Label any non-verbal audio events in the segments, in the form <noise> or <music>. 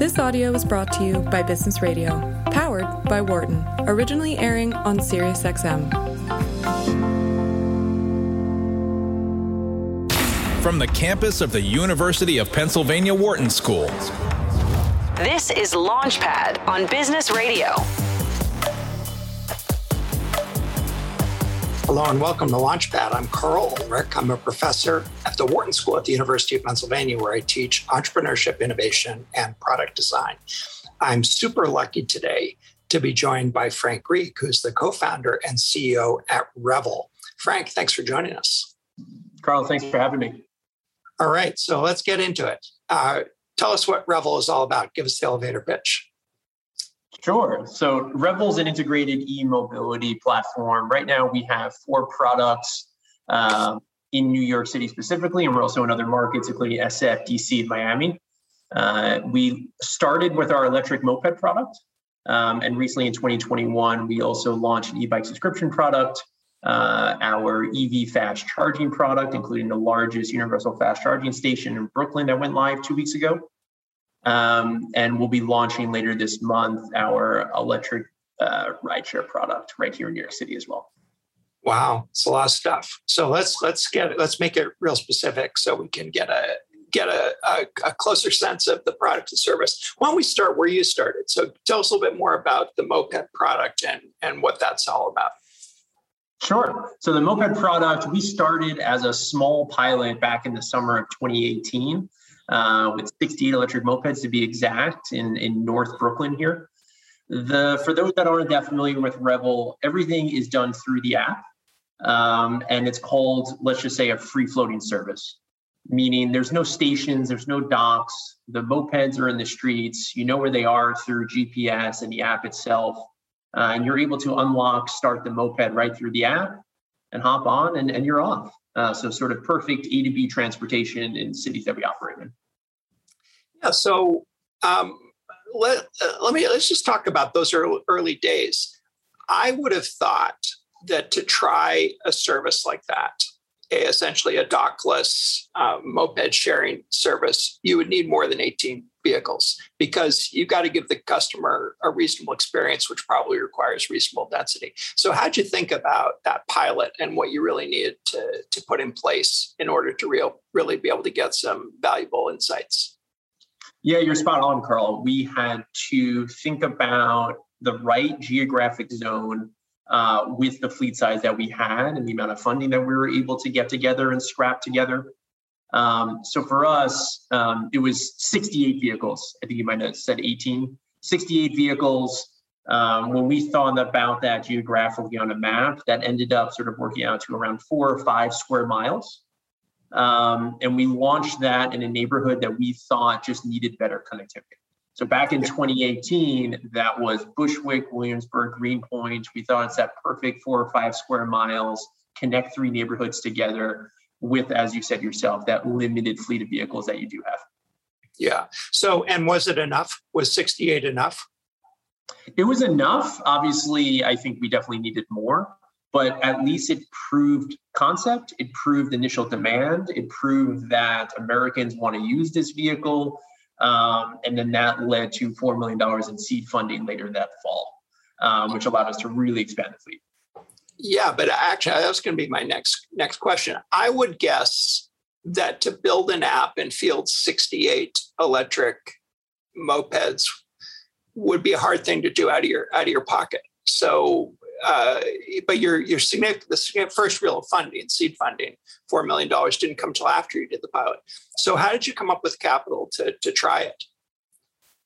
This audio was brought to you by Business Radio, powered by Wharton, originally airing on SiriusXM. From the campus of the University of Pennsylvania Wharton School. This is Launchpad on Business Radio. Hello and welcome to Launchpad. I'm Karl Ulrich. I'm a professor at the Wharton School at the University of Pennsylvania, where I teach entrepreneurship, innovation, and product design. I'm super lucky today to be joined by Frank Reig, who's the co founder and CEO at Revel. Frank, thanks for joining us. Karl, thanks for having me. All right, so let's get into it. Uh, tell us what Revel is all about. Give us the elevator pitch. Sure. So Revel is an integrated e-mobility platform. Right now, we have four products um, in New York City specifically, and we're also in other markets, including SF, DC, and Miami. Uh, we started with our electric moped product, um, and recently in 2021, we also launched an e-bike subscription product, uh, our EV fast charging product, including the largest universal fast charging station in Brooklyn that went live two weeks ago. Um, and we'll be launching later this month our electric uh, rideshare product right here in New York City as well. Wow, it's a lot of stuff. So let's let's get let's make it real specific so we can get a get a, a, a, closer sense of the product and service. Why don't we start where you started? So tell us a little bit more about the moped product and and what that's all about. Sure. So the moped product we started as a small pilot back in the summer of 2018 uh, with 68 electric mopeds to be exact in, in North Brooklyn here. The For those that aren't that familiar with Revel, everything is done through the app. Um, and it's called, let's just say, a free floating service, meaning there's no stations, there's no docks. The mopeds are in the streets. You know where they are through GPS and the app itself. Uh, and you're able to unlock, start the moped right through the app and hop on, and, and you're off. Uh, so, sort of perfect A to B transportation in cities that we operate in. Yeah. So um, let uh, let me let's just talk about those early, early days. I would have thought that to try a service like that, essentially a dockless uh, moped sharing service, you would need more than 18 vehicles because you've got to give the customer a reasonable experience, which probably requires reasonable density. So, how'd you think about that pilot and what you really needed to, to put in place in order to real, really be able to get some valuable insights? Yeah, you're spot on, Karl. We had to think about the right geographic zone uh, with the fleet size that we had and the amount of funding that we were able to get together and scrap together. Um, so for us, um, it was 68 vehicles. I think you might have said 18. 68 vehicles. Um, when we thought about that geographically on a map, that ended up sort of working out to around four or five square miles. Um, and we launched that in a neighborhood that we thought just needed better connectivity. So back in 2018, that was Bushwick, Williamsburg, Greenpoint. We thought it's that perfect four or five square miles, connect three neighborhoods together with, as you said yourself, that limited fleet of vehicles that you do have. Yeah. So, and was it enough? Was 68 enough? It was enough. Obviously, I think we definitely needed more but at least it proved concept, it proved initial demand, it proved that Americans want to use this vehicle. Um, and then that led to $4 million in seed funding later that fall, um, which allowed us to really expand the fleet. Yeah, but actually, that's going to be my next next question. I would guess that to build an app and field 68 electric mopeds would be a hard thing to do out of your out of your pocket. So uh, but your your significant the first real funding, seed funding, four million dollars didn't come till after you did the pilot. So how did you come up with capital to to try it?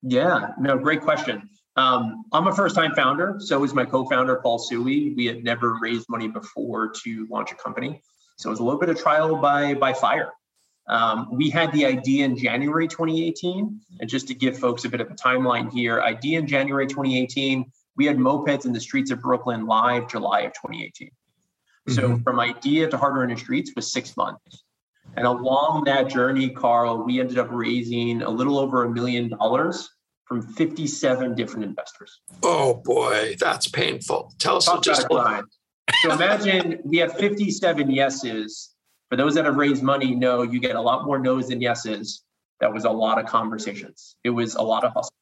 Yeah, no, great question. Um, I'm a first time founder. So is my co-founder Paul Suhey. We had never raised money before to launch a company, so it was a little bit of trial by by fire. Um, we had the idea in January 2018, and just to give folks a bit of a timeline here, idea in January 2018 we had mopeds in the streets of Brooklyn live July of 2018. Mm-hmm. So from idea to hardware in the streets was six months. And along that journey, Karl, we ended up raising a little over a million dollars from 57 different investors. Oh boy, that's painful. Tell us just time. So imagine we have 57 yeses. For those that have raised money, know you get a lot more no's than yeses. That was a lot of conversations. It was a lot of hustle.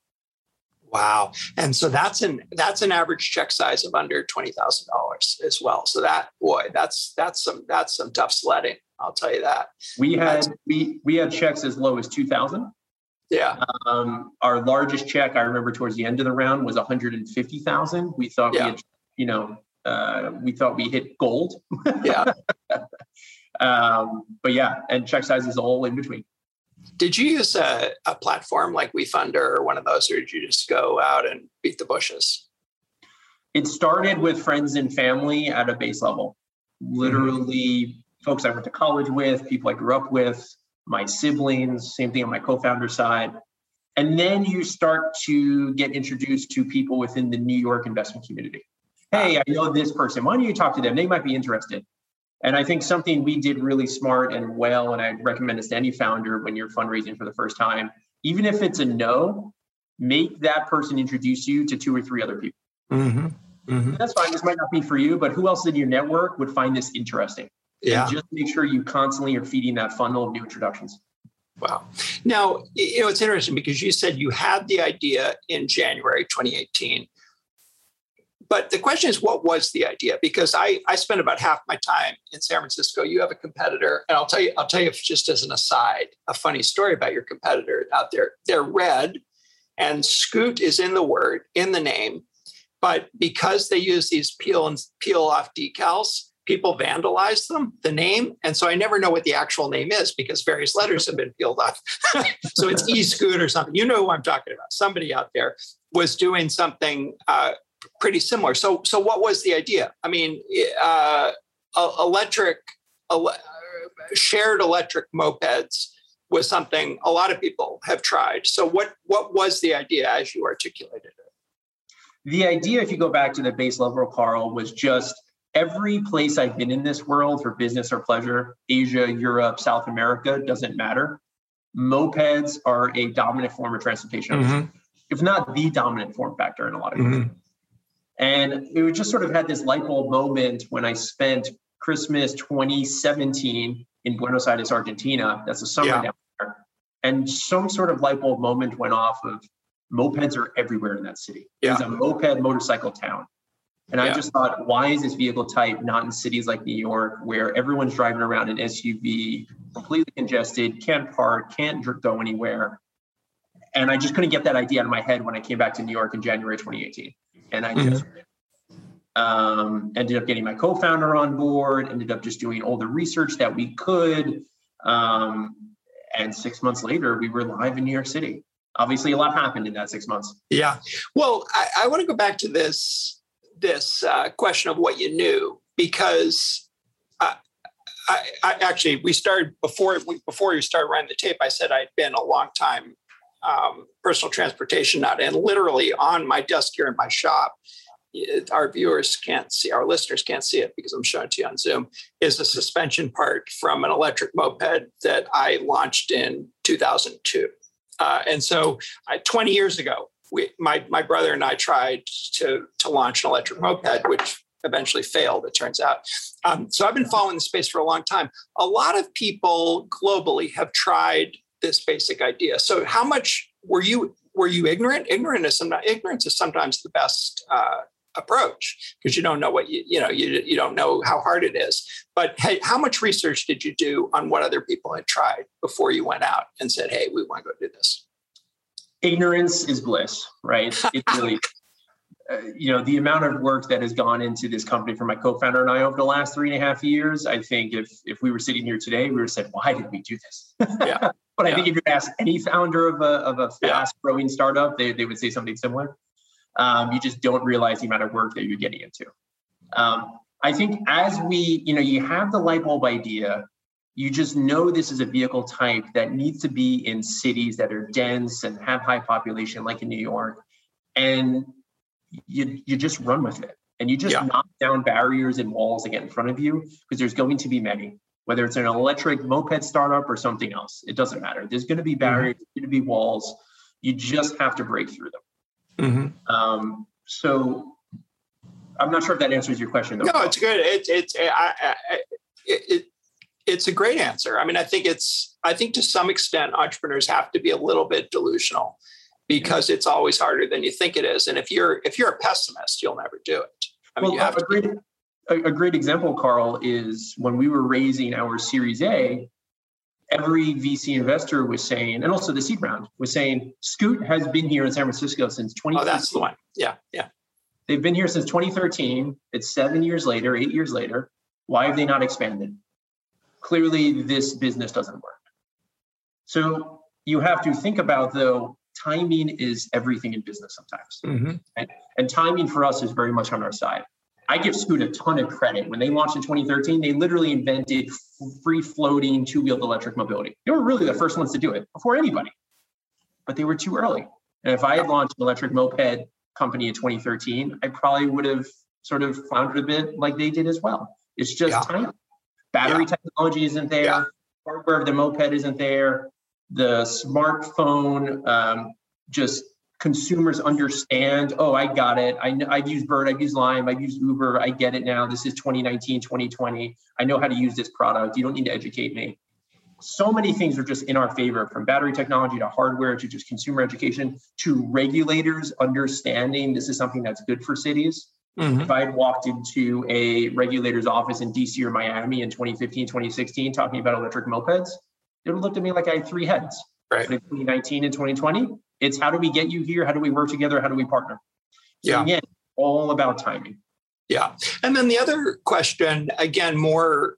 Wow. And so that's an that's an average check size of under twenty thousand dollars as well. So that boy, that's that's some that's some tough sledding. I'll tell you that. We had we we had checks as low as two thousand. Yeah. Um, our largest check I remember towards the end of the round was one hundred and fifty thousand. We thought Yeah. we had, you know, uh, we thought we hit gold. Yeah. <laughs> Um, but yeah, and check sizes all in between. did you use a, a platform like WeFunder or one of those, or did you just go out and beat the bushes? It started with friends and family at a base level. Literally, folks I went to college with, people I grew up with, my siblings, same thing on my co founder side. And then you start to get introduced to people within the New York investment community. Hey, I know this person. Why don't you talk to them? They might be interested. And I think something we did really smart and well, and I recommend this to any founder when you're fundraising for the first time, even if it's a no, make that person introduce you to two or three other people. Mm-hmm. Mm-hmm. That's fine. This might not be for you, but who else in your network would find this interesting? Yeah. And just make sure you constantly are feeding that funnel of new introductions. Wow. Now, you know, it's interesting because you said you had the idea in January 2018. But the question is, what was the idea? Because I, I spent about half my time in San Francisco. You have a competitor, and I'll tell you, I'll tell you just as an aside, a funny story about your competitor out there. They're red, and Scoot is in the word, in the name. But because they use these peel and peel off decals, people vandalize them, the name. And so I never know what the actual name is because various letters have been peeled off. <laughs> so it's e scoot or something. You know who I'm talking about. Somebody out there was doing something uh, pretty similar. So, so what was the idea? I mean, uh, electric, ele- shared electric mopeds was something a lot of people have tried. So, what what was the idea as you articulated it? The idea, if you go back to the base level, Karl, was just every place I've been in this world for business or pleasure, Asia, Europe, South America, doesn't matter. Mopeds are a dominant form of transportation, mm-hmm. if not the dominant form factor in a lot of mm-hmm. cases. And it just sort of had this light bulb moment when I spent Christmas 2017 in Buenos Aires, Argentina. That's the summer Yeah. down there. And some sort of light bulb moment went off of mopeds are everywhere in that city. It's a moped motorcycle town. And I just thought, why is this vehicle type not in cities like New York, where everyone's driving around an SUV, completely congested, can't park, can't go anywhere? And I just couldn't get that idea out of my head when I came back to New York in January 2018. And I just um, ended up getting my co-founder on board, ended up just doing all the research that we could. Um, and six months later, we were live in New York City. Obviously, a lot happened in that six months. Yeah. Well, I, I want to go back to this this uh, question of what you knew because I, I, I actually we started before we, before you started running the tape. I said I'd been a long time um, personal transportation nut, and literally on my desk here in my shop. Our viewers can't see, our listeners can't see it because I'm showing it to you on Zoom. Is a suspension part from an electric moped that I launched in 2002. Uh, and so, I, 20 years ago, we, my my brother and I tried to to launch an electric moped, which eventually failed. It turns out. Um, so I've been following the space for a long time. A lot of people globally have tried this basic idea. So how much were you were you ignorant? Ignorant is sometimes ignorance is sometimes the best uh, approach because you don't know what you you know you you don't know how hard it is. But hey, how much research did you do on what other people had tried before you went out and said, "Hey, we want to go do this"? Ignorance is bliss, right? <laughs> It really, uh, you know, the amount of work that has gone into this company for my co-founder and I over the last three and a half years. I think if if we were sitting here today, we would have said, "Why did we do this?" <laughs> Yeah. but I Yeah. think if you ask any founder of a of a fast-growing startup, they they would say something similar. Um, you just don't realize the amount of work that you're getting into. Um, I think as we, you know, you have the light bulb idea, you just know this is a vehicle type that needs to be in cities that are dense and have high population, like in New York, and you you just run with it, and you just Yeah. knock down barriers and walls that get in front of you because there's going to be many. Whether it's an electric moped startup or something else, it doesn't matter. There's going to be barriers, there's going to be walls. You just have to break through them. Mm-hmm. Um, so I'm not sure if that answers your question. Though. No, it's good. It's it's I, I, I- it, it it's a great answer. I mean, I think it's, I think to some extent, entrepreneurs have to be a little bit delusional because it's always harder than you think it is. And if you're if you're a pessimist, you'll never do it. I mean, well, a great, a, a great example, Karl, is when we were raising our Series A. Every VC investor was saying, and also the seed round was saying, Scoot has been here in San Francisco since 20. Oh, that's the one. Yeah, yeah. They've been here since 2013. It's seven years later, eight years later. Why have they not expanded? Clearly, this business doesn't work. So you have to think about, though, timing is everything in business sometimes. Mm-hmm. And, and timing for us is very much on our side. I give Scoot a ton of credit. When they launched in 2013, they literally invented free floating two wheeled electric mobility. They were really the first ones to do it before anybody, but they were too early. And if I had launched an electric moped company in 2013, I probably would have sort of floundered a bit like they did as well. It's just yeah. time. Battery yeah. technology isn't there. Yeah. Hardware of the moped isn't there. The smartphone um, just consumers understand oh i got it. I, i've used bird i've used lime i've used uber. I get it now. This is 2019 2020 i know how to use this product. You don't need to educate me. So many things are just in our favor from battery technology to hardware to just consumer education to regulators understanding this is something that's good for cities mm-hmm. if i had walked into a regulator's office in dc or miami in 2015 2016 talking about electric mopeds it would look at me like I had three heads. Right. in 2019 and 2020, it's how do we get you here? How do we work together? How do we partner? So yeah. again, all about timing. Yeah. And then the other question, again, more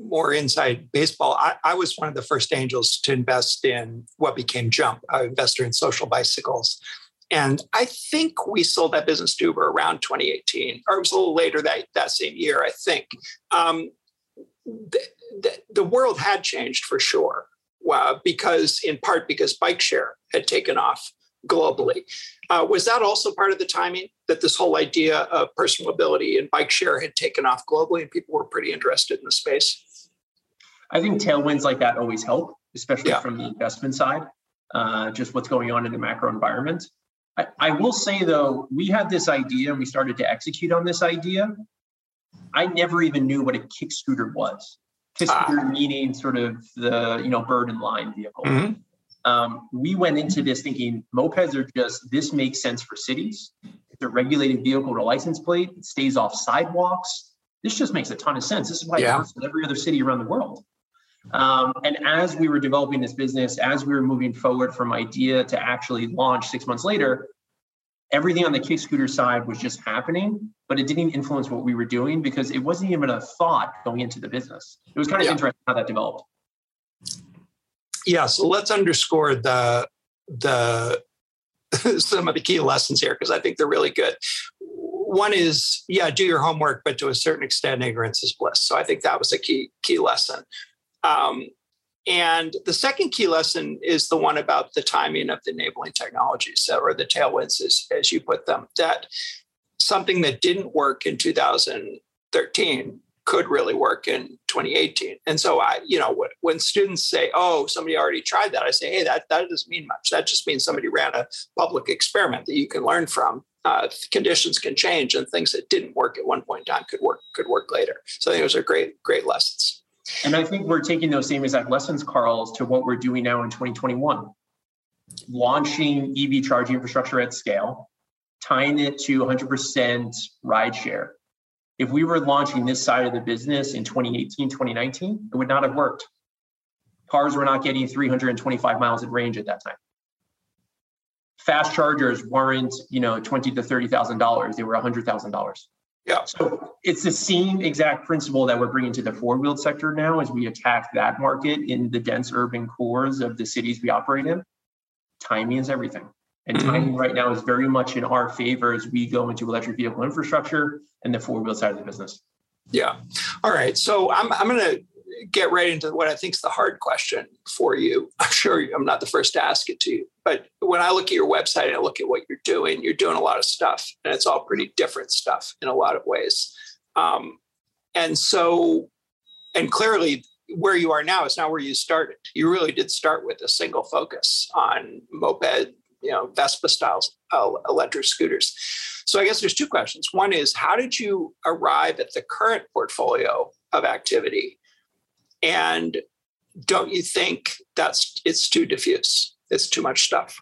more inside baseball. I, I, was one of the first angels to invest in what became Jump, an investor in social bicycles. And I think we sold that business to Uber around 2018, or it was a little later that, that same year, I think. Um, the, the, the world had changed for sure, uh, because in part because bike share had taken off globally. Uh, was that also part of the timing that this whole idea of personal mobility and bike share had taken off globally and people were pretty interested in the space? I think tailwinds like that always help, especially yeah. from the investment side, uh, just what's going on in the macro environment. I, I will say, though, we had this idea and we started to execute on this idea. I never even knew what a kick scooter was. Kick scooter ah. meaning sort of the you know bird in Lime vehicle. Mm-hmm. Um, we went into this thinking mopeds are just this makes sense for cities. It's a regulated vehicle with a license plate. It stays off sidewalks. This just makes a ton of sense. This is why yeah. it works in every other city around the world. Um, and as we were developing this business, as we were moving forward from idea to actually launch six months later, everything on the kick scooter side was just happening, but it didn't influence what we were doing because it wasn't even a thought going into the business. It was kind of yeah. interesting how that developed. Yeah, so let's underscore the the <laughs> some of the key lessons here because I think they're really good. One is, yeah, do your homework, but to a certain extent, ignorance is bliss. So I think that was a key key lesson. Um, and the second key lesson is the one about the timing of the enabling technologies or the tailwinds, as, as you put them, that something that didn't work in 2013 could really work in 2018. And so I, you know, when students say, "Oh, somebody already tried that," I say, "Hey, that that doesn't mean much. That just means somebody ran a public experiment that you can learn from. Uh, conditions can change, and things that didn't work at one point in time could work could work later." So those are great great lessons. And I think we're taking those same exact lessons, Karl, to what we're doing now in 2021. Launching EV charging infrastructure at scale, tying it to 100% rideshare. If we were launching this side of the business in 2018, 2019, it would not have worked. Cars were not getting 325 miles in range at that time. Fast chargers weren't, you know, twenty to thirty thousand dollars; they were hundred thousand dollars. Yeah. So it's the same exact principle that we're bringing to the four-wheeled sector now as we attack that market in the dense urban cores of the cities we operate in. Timing is everything. And mm-hmm. timing right now is very much in our favor as we go into electric vehicle infrastructure and the four-wheel side of the business. Yeah. All right. So I'm, I'm going to get right into what I think is the hard question for you. <laughs> I'm sure I'm not the first to ask it to you, but when I look at your website and I look at what you're doing, you're doing a lot of stuff, and it's all pretty different stuff in a lot of ways. Um, and so, and clearly, where you are now is not where you started. You really did start with a single focus on moped, you know, Vespa styles uh, electric scooters. So I guess there's two questions. One is, how did you arrive at the current portfolio of activity? And don't you think that's it's too diffuse? It's too much stuff.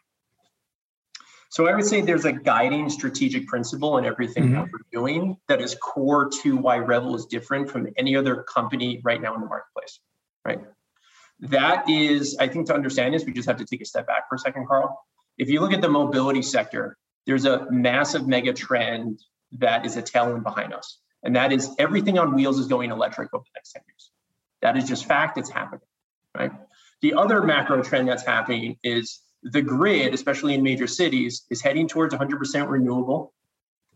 So I would say there's a guiding strategic principle in everything mm-hmm. that we're doing that is core to why Revel is different from any other company right now in the marketplace, right? That is, I think to understand this, we just have to take a step back for a second, Karl. If you look at the mobility sector, there's a massive mega trend that is a tailwind behind us. And that is everything on wheels is going electric over the next 10 years. That is just fact, it's happening, right? The other macro trend that's happening is the grid, especially in major cities, is heading towards 100% renewable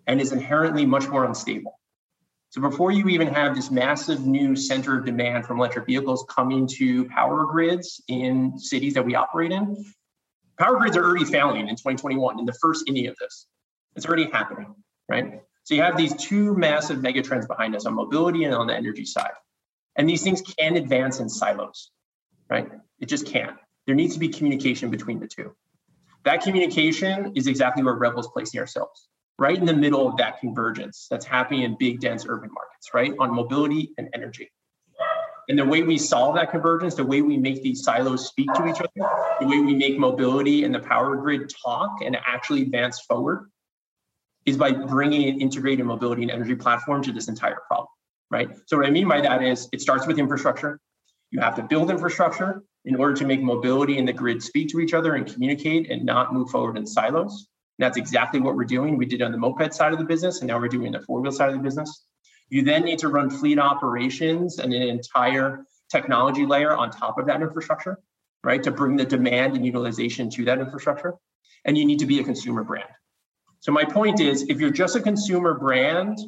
and is inherently much more unstable. So before you even have this massive new center of demand from electric vehicles coming to power grids in cities that we operate in, power grids are already failing in 2021 in the first inning of this. It's already happening, right? So you have these two massive megatrends behind us on mobility and on the energy side. And these things can advance in silos, right? It just can't. There needs to be communication between the two. That communication is exactly where Revel's placing ourselves right in the middle of that convergence that's happening in big, dense urban markets, right? On mobility and energy. And the way we solve that convergence, the way we make these silos speak to each other, the way we make mobility and the power grid talk and actually advance forward is by bringing an integrated mobility and energy platform to this entire problem, right? So what I mean by that is it starts with infrastructure. You have to build infrastructure in order to make mobility and the grid speak to each other and communicate and not move forward in silos that's exactly what we're doing. We did on the moped side of the business, and now we're doing the four wheel side of the business. You then need to run fleet operations and an entire technology layer on top of that infrastructure, right? To bring the demand and utilization to that infrastructure. And you need to be a consumer brand. So, my point is if you're just a consumer brand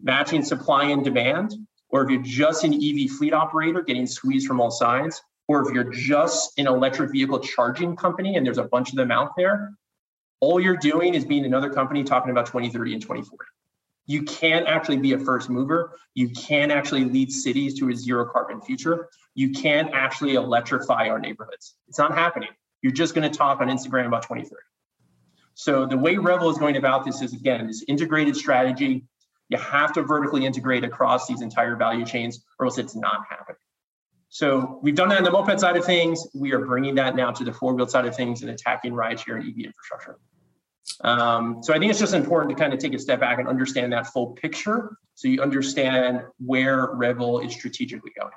matching supply and demand, or if you're just an EV fleet operator getting squeezed from all sides, or if you're just an electric vehicle charging company and there's a bunch of them out there, all you're doing is being another company talking about 2030 and 2040. You can't actually be a first mover. You can't actually lead cities to a zero carbon future. You can't actually electrify our neighborhoods. It's not happening. You're just going to talk on Instagram about 2030. So the way Revel is going about this is again this integrated strategy. You have to vertically integrate across these entire value chains, or else it's not happening. So we've done that on the moped side of things. We are bringing that now to the four-wheel side of things and attacking rideshare and EV infrastructure. Um, so I think it's just important to kind of take a step back and understand that full picture so you understand where Revel is strategically going.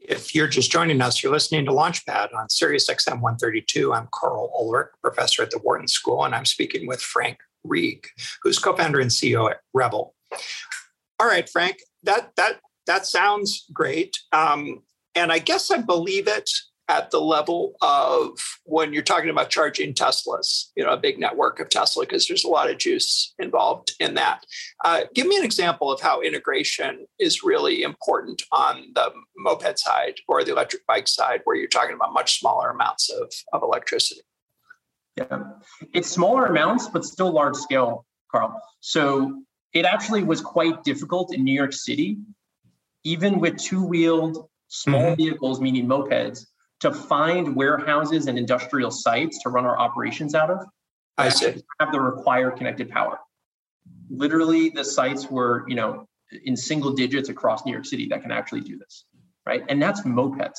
If you're just joining us, you're listening to Launchpad on Sirius XM 132. I'm Karl Ulrich, professor at the Wharton School, and I'm speaking with Frank Reig, who's co-founder and CEO at Revel. All right, Frank, that that that sounds great. Um, and I guess I believe it at the level of when you're talking about charging Teslas, you know, a big network of Tesla, because there's a lot of juice involved in that. Uh, give me an example of how integration is really important on the moped side or the electric bike side, where you're talking about much smaller amounts of, of electricity. Yeah, it's smaller amounts, but still large scale, Karl. So it actually was quite difficult in New York City even with two-wheeled small mm-hmm. vehicles, meaning mopeds, to find warehouses and industrial sites to run our operations out of. I see. Have the required connected power. Literally, the sites were, you know, in single digits across New York City that can actually do this, right? And that's mopeds.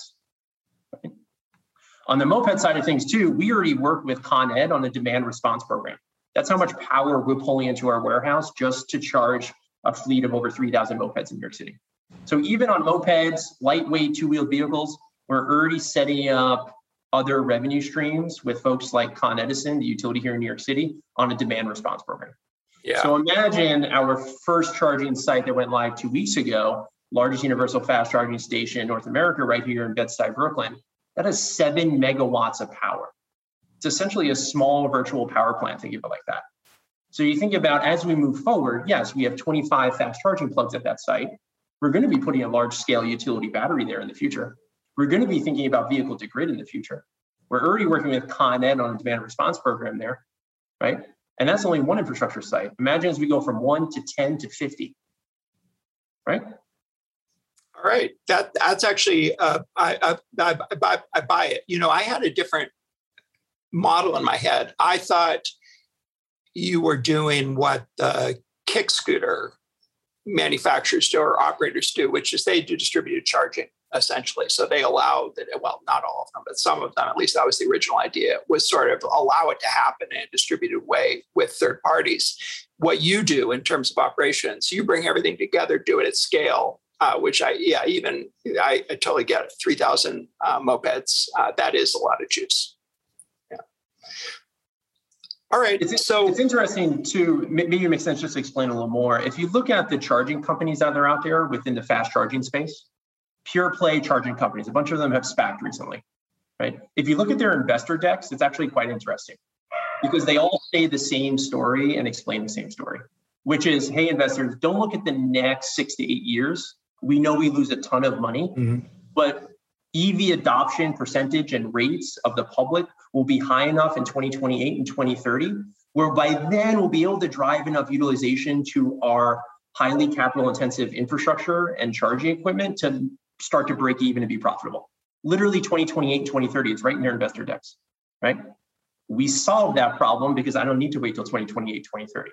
On the moped side of things, too, we already work with Con Ed on a demand response program. That's how much power we're pulling into our warehouse just to charge a fleet of over 3,000 mopeds in New York City. So even on mopeds, lightweight two-wheeled vehicles, we're already setting up other revenue streams with folks like Con Edison, the utility here in New York City, on a demand response program. Yeah. So imagine our first charging site that went live two weeks ago, largest universal fast charging station in North America, right here in Bed-Stuy, Brooklyn. That has seven megawatts of power. It's essentially a small virtual power plant, think of it like that. So you think about as we move forward, yes, we have 25 fast charging plugs at that site. We're going to be putting a large scale utility battery there in the future. We're going to be thinking about vehicle to grid in the future. We're already working with Con Ed on a demand response program there, right? And that's only one infrastructure site. Imagine as we go from one to 10 to 50, right? All right, that that's actually uh, I, I, I, I buy it. You know, I had a different model in my head. I thought you were doing what the kick scooter manufacturers do or operators do, which is they do distributed charging essentially. So they allow that, well, not all of them, but some of them, at least that was the original idea, was sort of allow it to happen in a distributed way with third parties. What you do in terms of operations, you bring everything together, do it at scale. Uh, which I, yeah, even I, I totally get it. 3,000 uh, mopeds, uh, that is a lot of juice. Yeah. All right. It's, so it's interesting to Maybe it makes sense just to explain a little more. If you look at the charging companies that are out there within the fast charging space, pure play charging companies. A bunch of them have SPACed recently, right? If you look at their investor decks, it's actually quite interesting because they all say the same story and explain the same story, which is, hey, investors, don't look at the next six to eight years. We know we lose a ton of money, mm-hmm. but EV adoption percentage and rates of the public will be high enough in 2028 and 2030, where by then we'll be able to drive enough utilization to our highly capital intensive infrastructure and charging equipment to start to break even and be profitable. Literally 2028, 2030, it's right in their investor decks, right? We solved that problem because I don't need to wait till 2028, 2030.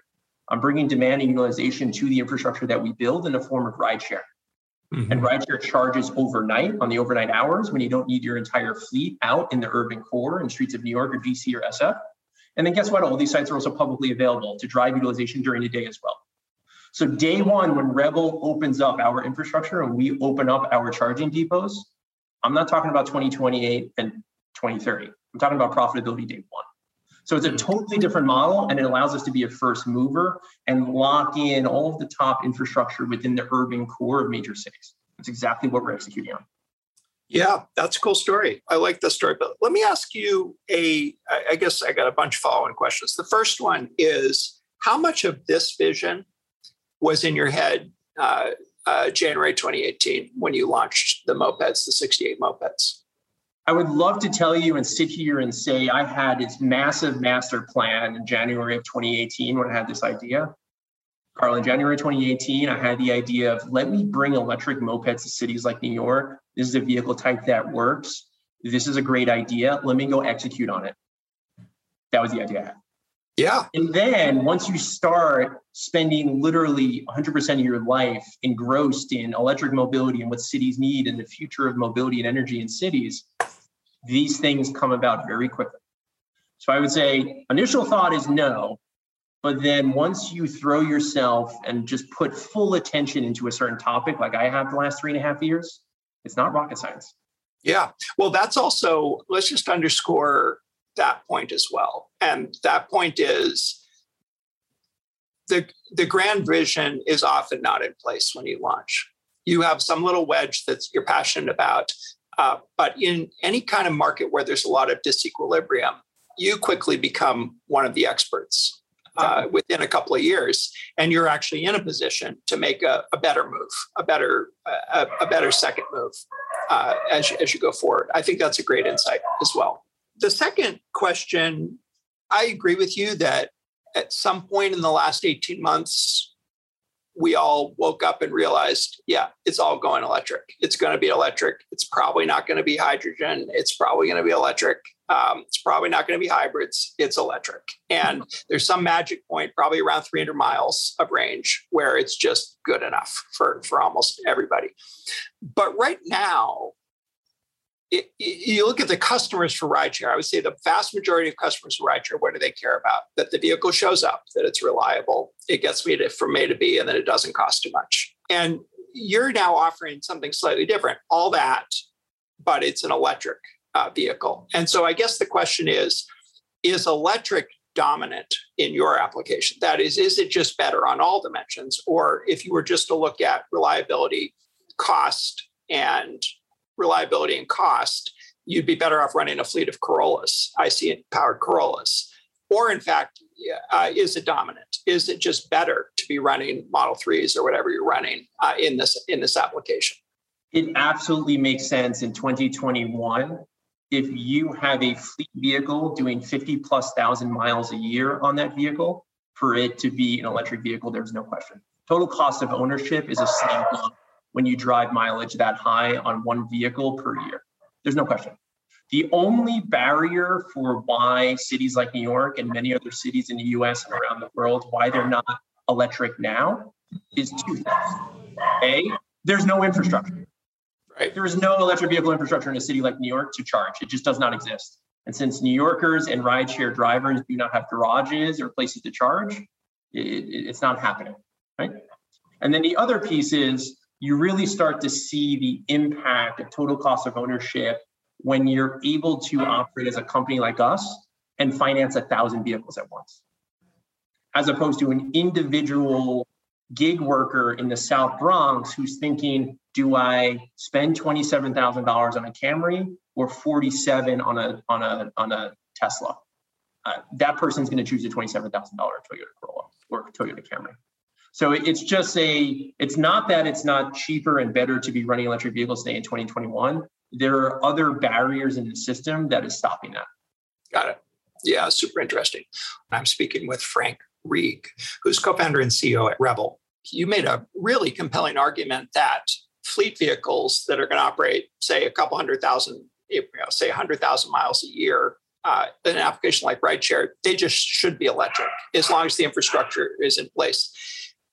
I'm bringing demand and utilization to the infrastructure that we build in the form of rideshare. Mm-hmm. And rideshare charges overnight on the overnight hours when you don't need your entire fleet out in the urban core and streets of New York or DC or SF. And then guess what? All these sites are also publicly available to drive utilization during the day as well. So day one, when Revel opens up our infrastructure and we open up our charging depots, I'm not talking about 2028 and 2030. I'm talking about profitability day one. So it's a totally different model and it allows us to be a first mover and lock in all of the top infrastructure within the urban core of major cities. That's exactly what we're executing on. Yeah, that's a cool story. I like the story. But let me ask you a, I guess I got a bunch of following questions. The first one is how much of this vision was in your head uh, uh, January 2018 when you launched the mopeds, the 68 mopeds? I would love to tell you and sit here and say I had this massive master plan in January of 2018 when I had this idea. Karl, in January 2018, I had the idea of let me bring electric mopeds to cities like New York. This is a vehicle type that works. This is a great idea. Let me go execute on it. That was the idea Yeah. And then once you start spending literally 100% of your life engrossed in electric mobility and what cities need and the future of mobility and energy in cities, these things come about very quickly. So I would say initial thought is no, but then once you throw yourself and just put full attention into a certain topic, like I have the last three and a half years, it's not rocket science. Yeah. Well, that's also, let's just underscore that point as well. And that point is the, the grand vision is often not in place when you launch. You have some little wedge that you're passionate about, uh, but in any kind of market where there's a lot of disequilibrium, you quickly become one of the experts uh, within a couple of years, and you're actually in a position to make a, a better move, a better a, a better second move uh, as you, as you go forward. I think that's a great insight as well. The second question, I agree with you that at some point in the last 18 months, we all woke up and realized, yeah, it's all going electric. It's going to be electric. It's probably not going to be hydrogen. It's probably going to be electric. Um, it's probably not going to be hybrids. It's electric. And there's some magic point, probably around 300 miles of range, where it's just good enough for, for almost everybody. But right now, it, you look at the customers for rideshare, I would say the vast majority of customers for rideshare, what do they care about? That the vehicle shows up, that it's reliable, it gets me to, from A to B, and that it doesn't cost too much. And you're now offering something slightly different, all that, but it's an electric uh, vehicle. And so I guess the question is is electric dominant in your application? That is, is it just better on all dimensions? Or if you were just to look at reliability, cost, and reliability and cost, you'd be better off running a fleet of Corollas, IC powered Corollas. Or, in fact, uh, is it dominant? Is it just better to be running Model 3s or whatever you're running uh, in this in this application? It absolutely makes sense in 2021 if you have a fleet vehicle doing 50 plus thousand miles a year on that vehicle, for it to be an electric vehicle, there's no question. Total cost of ownership is a slam dunk when you drive mileage that high on one vehicle per year. There's no question. The only barrier for why cities like New York and many other cities in the US and around the world, why they're not electric now, is two things. A, there's no infrastructure. Right. There is no electric vehicle infrastructure in a city like New York to charge. It just does not exist. And since New Yorkers and rideshare drivers do not have garages or places to charge, it, it's not happening, right? And then the other piece is you really start to see the impact of total cost of ownership when you're able to operate as a company like us and finance a thousand vehicles at once, as opposed to an individual gig worker in the South Bronx who's thinking, do I spend $27,000 on a Camry or 47 on a on a on a Tesla? Uh, that person's going to choose a $27,000 Toyota Corolla or Toyota Camry. So it's just a, it's not that it's not cheaper and better to be running electric vehicles today in 2021. There are other barriers in the system that is stopping that. Got it. Yeah, super interesting. I'm speaking with Frank Reig, who's co-founder and CEO at Revel. You made a really compelling argument that fleet vehicles that are going to operate, say, a couple hundred thousand, you know, say, 100,000 miles a year, uh, an application like rideshare, they just should be electric as long as the infrastructure is in place.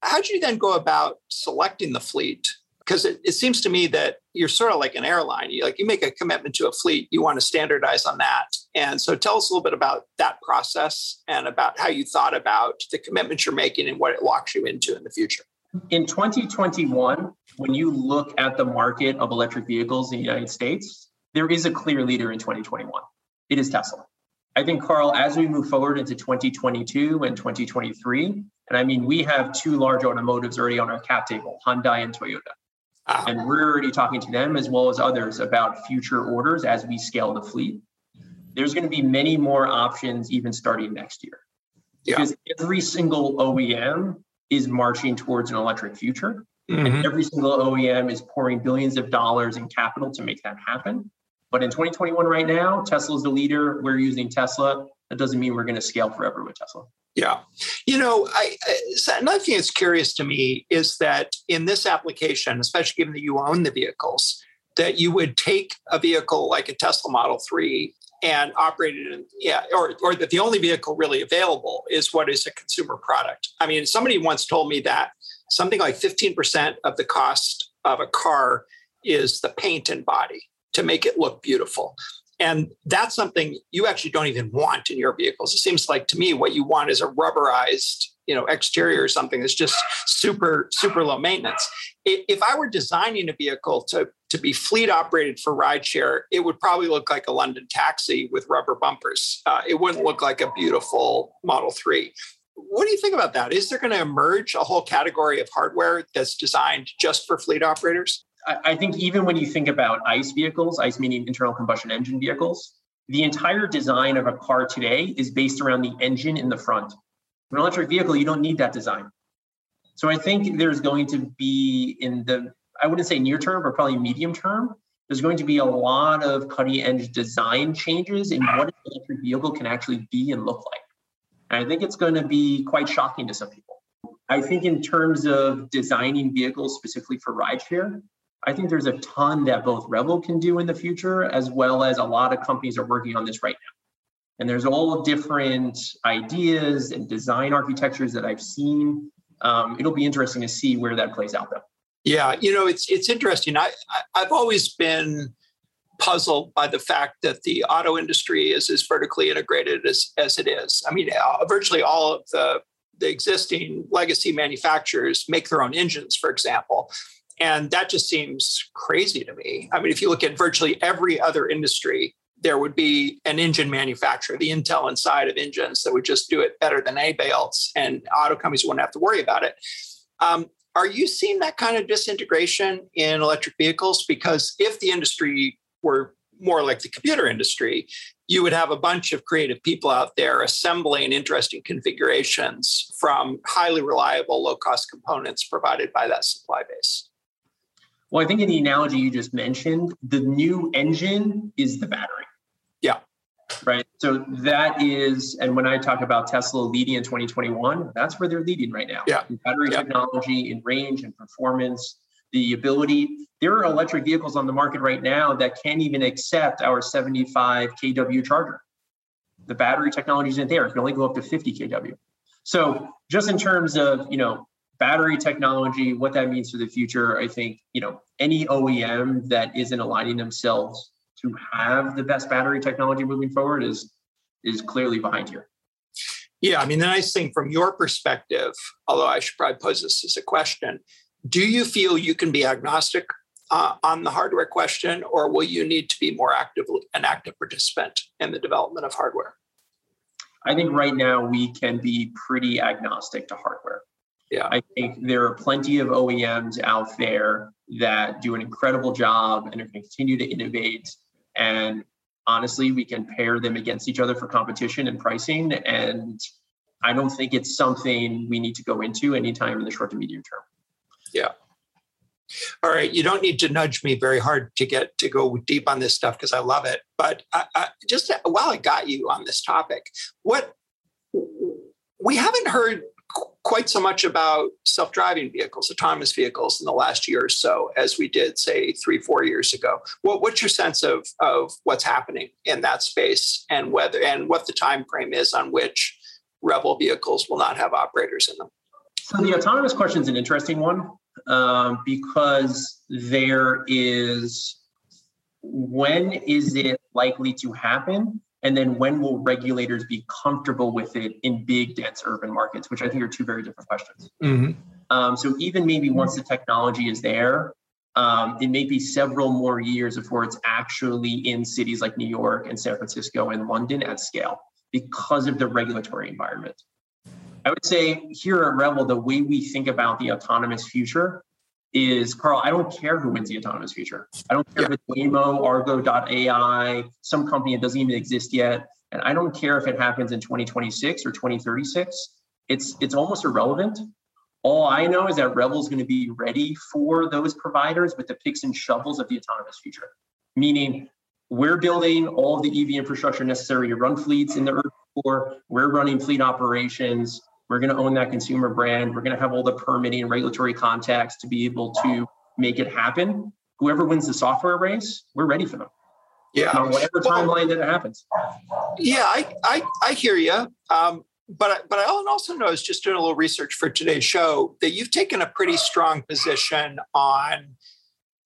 How do you then go about selecting the fleet? Because it, it seems to me that you're sort of like an airline. You like you make a commitment to a fleet, you want to standardize on that. And so tell us a little bit about that process and about how you thought about the commitments you're making and what it locks you into in the future. In 2021, when you look at the market of electric vehicles in the United States, there is a clear leader in 2021. It is Tesla. I think, Karl, as we move forward into 2022 and 2023, and I mean, we have two large automotives already on our cap table Hyundai and Toyota. Ah. And we're already talking to them as well as others about future orders as we scale the fleet. There's going to be many more options even starting next year. Yeah. Because every single OEM is marching towards an electric future. Mm-hmm. And every single OEM is pouring billions of dollars in capital to make that happen. But in 2021, right now, Tesla is the leader. We're using Tesla. That doesn't mean we're going to scale forever with Tesla. Yeah. You know, I, another thing that's curious to me is that in this application, especially given that you own the vehicles, that you would take a vehicle like a Tesla Model 3 and operated in yeah or or that the only vehicle really available is what is a consumer product i mean somebody once told me that something like 15% of the cost of a car is the paint and body to make it look beautiful. And that's something you actually don't even want in your vehicles. It seems like to me what you want is a rubberized you know exterior or something that's just super super low maintenance. If i were designing a vehicle to to be fleet operated for rideshare it would probably look like a london taxi with rubber bumpers. Uh, it wouldn't look like a beautiful model 3 what do you think about that? Is there going to emerge a whole category of hardware that's designed just for fleet operators I think even when you think about ICE vehicles, ICE meaning internal combustion engine vehicles, the entire design of a car today is based around the engine in the front an electric vehicle, you don't need that design. So I think there's going to be in the, I wouldn't say near term, but probably medium term, there's going to be a lot of cutting edge design changes in what an electric vehicle can actually be and look like. And I think it's going to be quite shocking to some people. I think in terms of designing vehicles specifically for rideshare, I think there's a ton that both Revel can do in the future, as well as a lot of companies are working on this right now. And there's all different ideas and design architectures that I've seen. Um, it'll be interesting to see where that plays out, though. Yeah, you know, it's it's interesting. I, I have always been puzzled by the fact that the auto industry is as vertically integrated as as it is. I mean, uh, virtually all of the the existing legacy manufacturers make their own engines, for example. And that just seems crazy to me. I mean, if you look at virtually every other industry, there would be an engine manufacturer, the Intel inside of engines that would just do it better than anybody else, and auto companies wouldn't have to worry about it. Um, are you seeing that kind of disintegration in electric vehicles? Because if the industry were more like the computer industry, you would have a bunch of creative people out there assembling interesting configurations from highly reliable, low cost components provided by that supply base. Well, I think in the analogy you just mentioned, the new engine is the battery. Yeah. Right. So that is, and when I talk about Tesla leading in 2021, that's where they're leading right now. Yeah. In battery yeah. technology, in range and performance, the ability. There are electric vehicles on the market right now that can't even accept our 75 kW charger. The battery technology isn't there. It can only go up to 50 kW. So just in terms of, you know, battery technology, what that means for the future, I think, you know, any OEM that isn't aligning themselves to have the best battery technology moving forward is is clearly behind here. Yeah, I mean, the nice thing from your perspective, although I should probably pose this as a question, do you feel you can be agnostic uh, on the hardware question, or will you need to be more actively an active participant in the development of hardware? I think right now we can be pretty agnostic to hardware. Yeah. I think there are plenty of OEMs out there that do an incredible job and are going to continue to innovate. And honestly, we can pair them against each other for competition and pricing. And I don't think it's something we need to go into anytime in the short to medium term. Yeah. All right, you don't need to nudge me very hard to get to go deep on this stuff because I love it. But I, I, just while I got you on this topic, what we haven't heard quite so much about self-driving vehicles, autonomous vehicles in the last year or so as we did, say, three, four years ago. What, what's your sense of of what's happening in that space and whether and what the time frame is on which Revel vehicles will not have operators in them? So the autonomous question is an interesting one um, because there is when is it likely to happen and then when will regulators be comfortable with it in big dense urban markets which i think are two very different questions mm-hmm. um, so even maybe once the technology is there um, it may be several more years before it's actually in cities like new york and san francisco and london at scale because of the regulatory environment i would say here at revel the way we think about the autonomous future is Karl, I don't care who wins the autonomous future. I don't care yeah. if it's Waymo, Argo.ai, some company that doesn't even exist yet. And I don't care if it happens in 2026 or 2036. It's it's almost irrelevant. All I know is that Revel is going to be ready for those providers with the picks and shovels of the autonomous future. Meaning, we're building all of the EV infrastructure necessary to run fleets in the Earth core. We're running fleet operations. We're going to own that consumer brand. We're going to have all the permitting and regulatory contacts to be able to make it happen. Whoever wins the software race, we're ready for them. Yeah. On whatever timeline that it happens. Yeah, I I, I hear you. Um, but I, but I also noticed just doing a little research for today's show that you've taken a pretty strong position on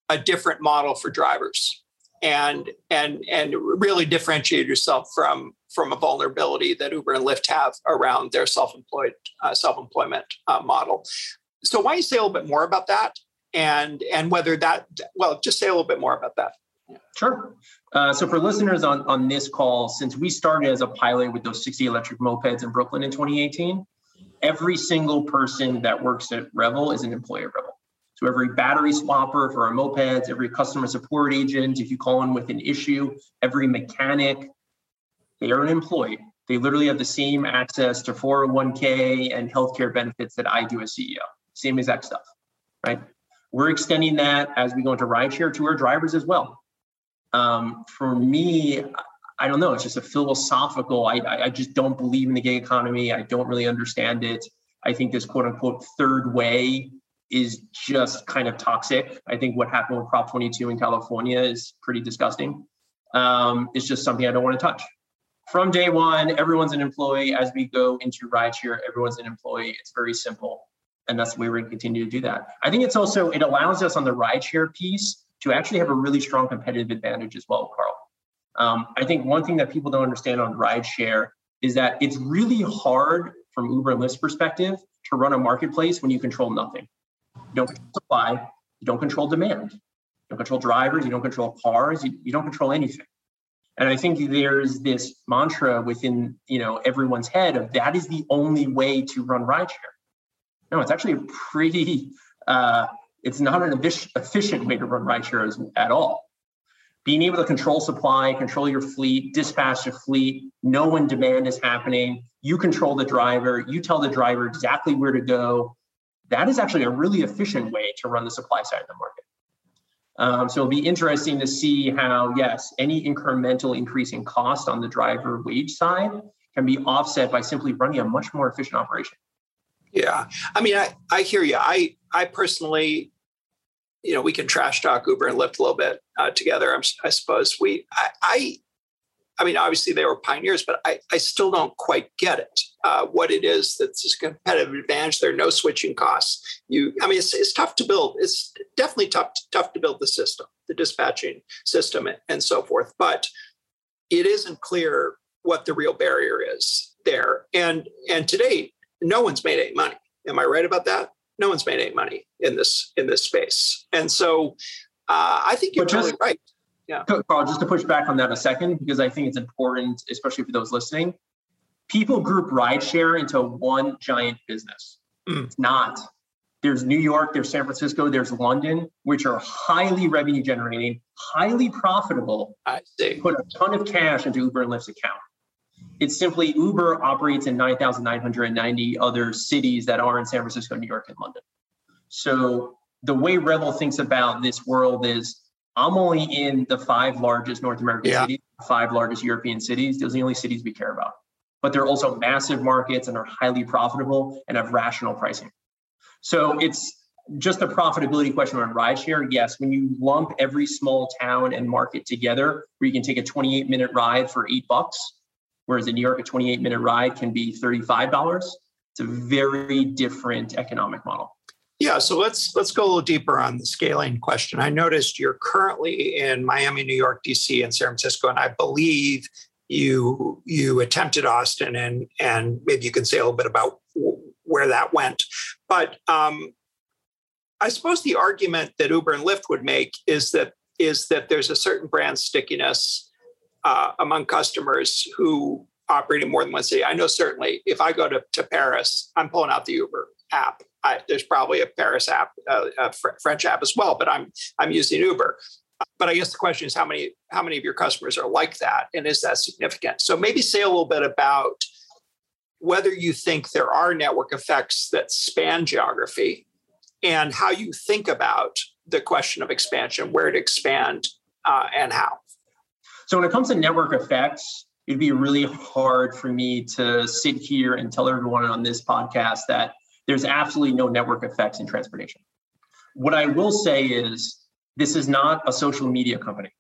a different model for drivers and and and really differentiate yourself from from a vulnerability that Uber and Lyft have around their self-employed uh, self-employment uh, model. So why don't you say a little bit more about that and and whether that well just say a little bit more about that. Sure. Uh, so for listeners on, on this call, since we started as a pilot with those 60 electric mopeds in Brooklyn in 2018, every single person that works at Revel is an employee of Revel. So every battery swapper for our mopeds, every customer support agent, if you call in with an issue, every mechanic, they are an employee. They literally have the same access to 401k and healthcare benefits that I do as CEO. Same exact stuff, right? We're extending that as we go into rideshare to our drivers as well. Um, for me, I don't know. It's just a philosophical. I, I just don't believe in the gig economy. I don't really understand it. I think this quote unquote third way is just kind of toxic. I think what happened with Prop 22 in California is pretty disgusting. Um, it's just something I don't want to touch. From day one, everyone's an employee. As we go into rideshare, everyone's an employee. It's very simple. And that's the way we're going to continue to do that. I think it's also, it allows us on the rideshare piece to actually have a really strong competitive advantage as well, Karl. Um, I think one thing that people don't understand on rideshare is that it's really hard from Uber and Lyft's perspective to run a marketplace when you control nothing. You don't control supply, you don't control demand, you don't control drivers, you don't control cars, you, you don't control anything. And I think there's this mantra within you know everyone's head of that is the only way to run rideshare. No, it's actually a pretty uh, it's not an efficient way to run rideshare at all. Being able to control supply, control your fleet, dispatch a fleet, know when demand is happening, you control the driver, you tell the driver exactly where to go, that is actually a really efficient way to run the supply side of the market. Um, so it'll be interesting to see how, yes, any incremental increase in cost on the driver wage side can be offset by simply running a much more efficient operation. Yeah, I mean, I, I hear you. I I personally, you know, we can trash talk Uber and Lyft a little bit uh, together. I'm, i suppose we I, I I mean, obviously they were pioneers, but I, I still don't quite get it. Uh, what it is that's a competitive advantage. There are no switching costs. You, I mean, it's, it's tough to build. It's definitely tough tough to build the system, the dispatching system, and so forth. But it isn't clear what the real barrier is there. And and today, no one's made any money. Am I right about that? No one's made any money in this in this space. And so, uh, I think you're totally right. Yeah. Karl, just to push back on that a second, because I think it's important, especially for those listening. People group rideshare into one giant business. Mm. It's not. There's New York, there's San Francisco, there's London, which are highly revenue generating, highly profitable. I see. Put a ton of cash into Uber and Lyft's account. It's simply Uber operates in 9,990 other cities that are in San Francisco, New York, and London. So the way Revel thinks about this world is I'm only in the five largest North American yeah. cities, five largest European cities. Those are the only cities we care about. But they're also massive markets and are highly profitable and have rational pricing. So it's just a profitability question on rideshare. Yes, when you lump every small town and market together, where you can take a 28 minute ride for eight bucks, whereas in New York, a 28 minute ride can be $35. It's a very different economic model. Yeah, so let's let's go a little deeper on the scaling question. I noticed you're currently in Miami, New York, DC, and San Francisco, and I believe you you attempted Austin, and and maybe you can say a little bit about where that went. But um, I suppose the argument that Uber and Lyft would make is that is that there's a certain brand stickiness uh, among customers who operate in more than one city. I know certainly if I go to, to Paris, I'm pulling out the Uber app I, there's probably a Paris app, uh, a fr- French app as well, but I'm I'm using Uber. But I guess the question is how many how many of your customers are like that, and is that significant? So maybe say a little bit about whether you think there are network effects that span geography, and how you think about the question of expansion, where to expand, uh, and how. So when it comes to network effects, it'd be really hard for me to sit here and tell everyone on this podcast that there's absolutely no network effects in transportation. What I will say is this is not a social media company,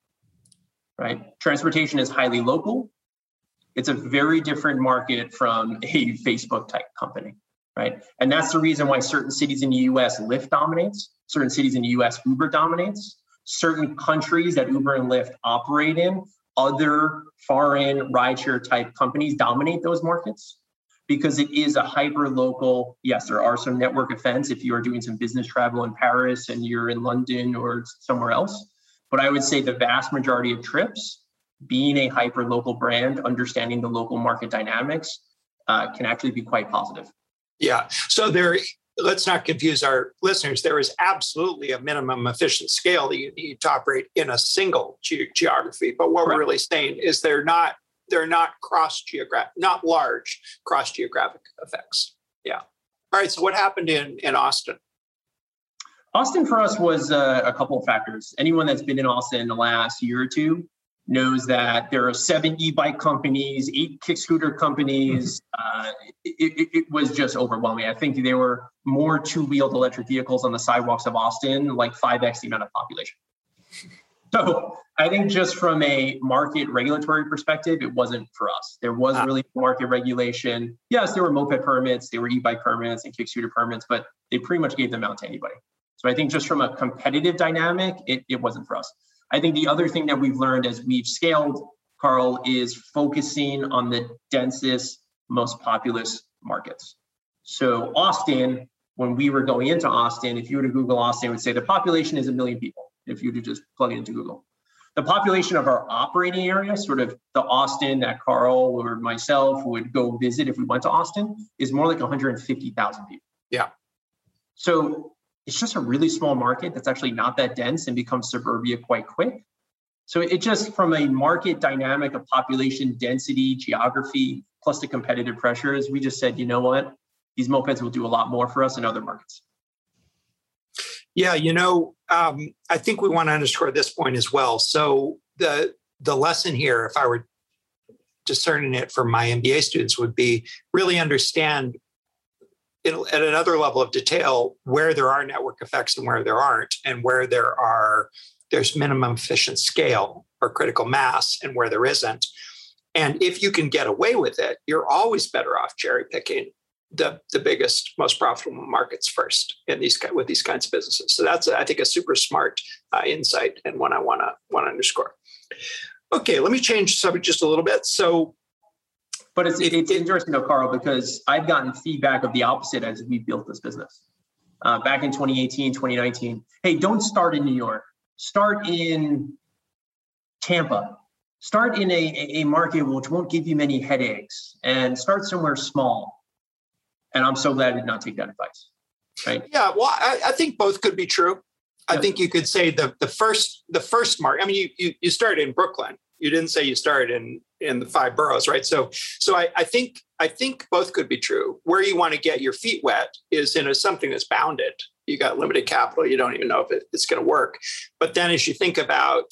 right? Transportation is highly local. It's a very different market from a Facebook type company, right? And that's the reason why certain cities in the US Lyft dominates, certain cities in the US Uber dominates, certain countries that Uber and Lyft operate in, other foreign rideshare type companies dominate those markets because it is a hyper local. Yes, there are some network effects if you are doing some business travel in Paris and you're in London or somewhere else. But I would say the vast majority of trips, being a hyper local brand, understanding the local market dynamics, uh, can actually be quite positive. Yeah. So there, let's not confuse our listeners. There is absolutely a minimum efficient scale that you need to operate in a single ge- geography. But what we're really saying is they're not they're not cross geographic, not large cross geographic effects. Yeah. All right. So what happened in in Austin? Austin for us was uh, a couple of factors. Anyone that's been in Austin in the last year or two knows that there are seven e-bike companies, eight kick scooter companies. <laughs> Uh, it, it, it, was just overwhelming. I think there were more two-wheeled electric vehicles on the sidewalks of Austin, like 5x the amount of population. So I think just from a market regulatory perspective, it wasn't for us. There was ah. really market regulation. Yes, there were moped permits, there were e-bike permits and kick scooter permits, but they pretty much gave them out to anybody. So I think just from a competitive dynamic, it, it wasn't for us. I think the other thing that we've learned as we've scaled, Karl, is focusing on the densest, most populous markets. So Austin, when we were going into Austin, if you were to Google Austin, it would say the population is a million people if you to just plug it into Google the population of our operating area, sort of the Austin that Karl or myself would go visit if we went to Austin, is more like 150,000 people. Yeah. So it's just a really small market that's actually not that dense and becomes suburbia quite quick. So it just from a market dynamic of population density, geography, plus the competitive pressures, we just said, you know what, these mopeds will do a lot more for us in other markets. Yeah, you know, um, I think we want to underscore this point as well. So the the lesson here, if I were discerning it for my MBA students, would be really understand at another level of detail where there are network effects and where there aren't, and where there are there's minimum efficient scale or critical mass and where there isn't. And if you can get away with it, you're always better off cherry picking the, the biggest, most profitable markets first in these with these kinds of businesses. So that's, I think, a super smart uh, insight and one I want to want to underscore. Okay, let me change subject just a little bit. So, but it's, it's interesting though, Karl, because I've gotten feedback of the opposite as we built this business. Uh, back in 2018, 2019, hey, don't start in New York. Start in Tampa. Start in a, a market which won't give you many headaches and start somewhere small. And I'm so glad I did not take that advice. Right. Yeah. Well, I, I think both could be true. I think you could say the the first the first mark. I mean, you you, you started in Brooklyn. You didn't say you started in in the five boroughs, right? So so I, I think I think both could be true. Where you want to get your feet wet is in a, something that's bounded. You got limited capital. You don't even know if it, it's going to work. But then as you think about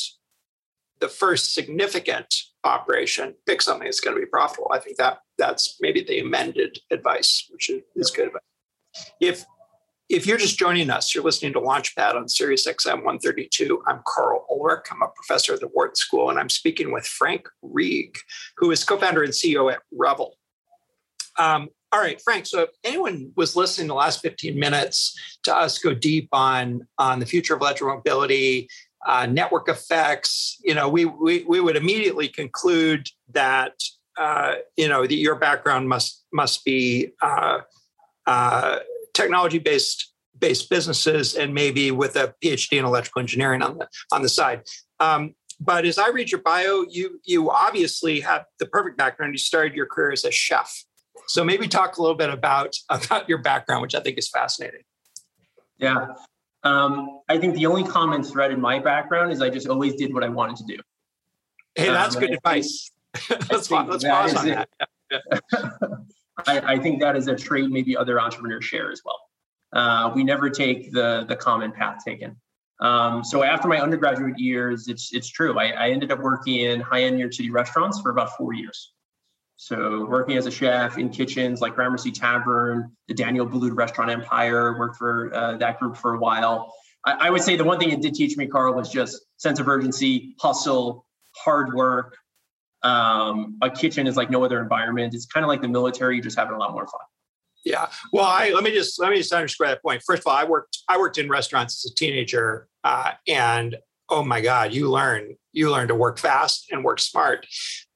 the first significant operation, pick something that's going to be profitable. I think that that's maybe the amended advice, which is good. If if you're just joining us, you're listening to Launch Pad on Sirius XM 132. I'm Karl Ulrich. I'm a professor at the Wharton School, and I'm speaking with Frank Reig, who is co-founder and CEO at Revel. Um, all right, Frank. So if anyone was listening the last 15 minutes to us go deep on, on the future of electromobility, uh, network effects, you know, we, we, we would immediately conclude that, uh, you know, that your background must, must be uh, uh technology based based businesses and maybe with a PhD in electrical engineering on the on the side. Um, but as I read your bio, you you obviously have the perfect background. You started your career as a chef. So maybe talk a little bit about <laughs> about your background, which I think is fascinating. Yeah, um, I think the only common thread in my background is I just always did what I wanted to do. Hey, that's um, good advice. <laughs> let's let's pause on that. <laughs> I, I, think that is a trait maybe other entrepreneurs share as well. Uh, we never take the the common path taken. Um, so after my undergraduate years, it's it's true. I, I ended up working in high end New York City restaurants for about four years. So working as a chef in kitchens like Gramercy Tavern, the Daniel Boulud Restaurant Empire, worked for uh, that group for a while. I, I would say the one thing it did teach me, Karl, was just sense of urgency, hustle, hard work, um, a kitchen is like no other environment. It's kind of like the military, you're just having a lot more fun. Yeah. Well, I let me just let me just underscore that point. First of all, I worked I worked in restaurants as a teenager, uh, and oh my God, you learn you learn to work fast and work smart,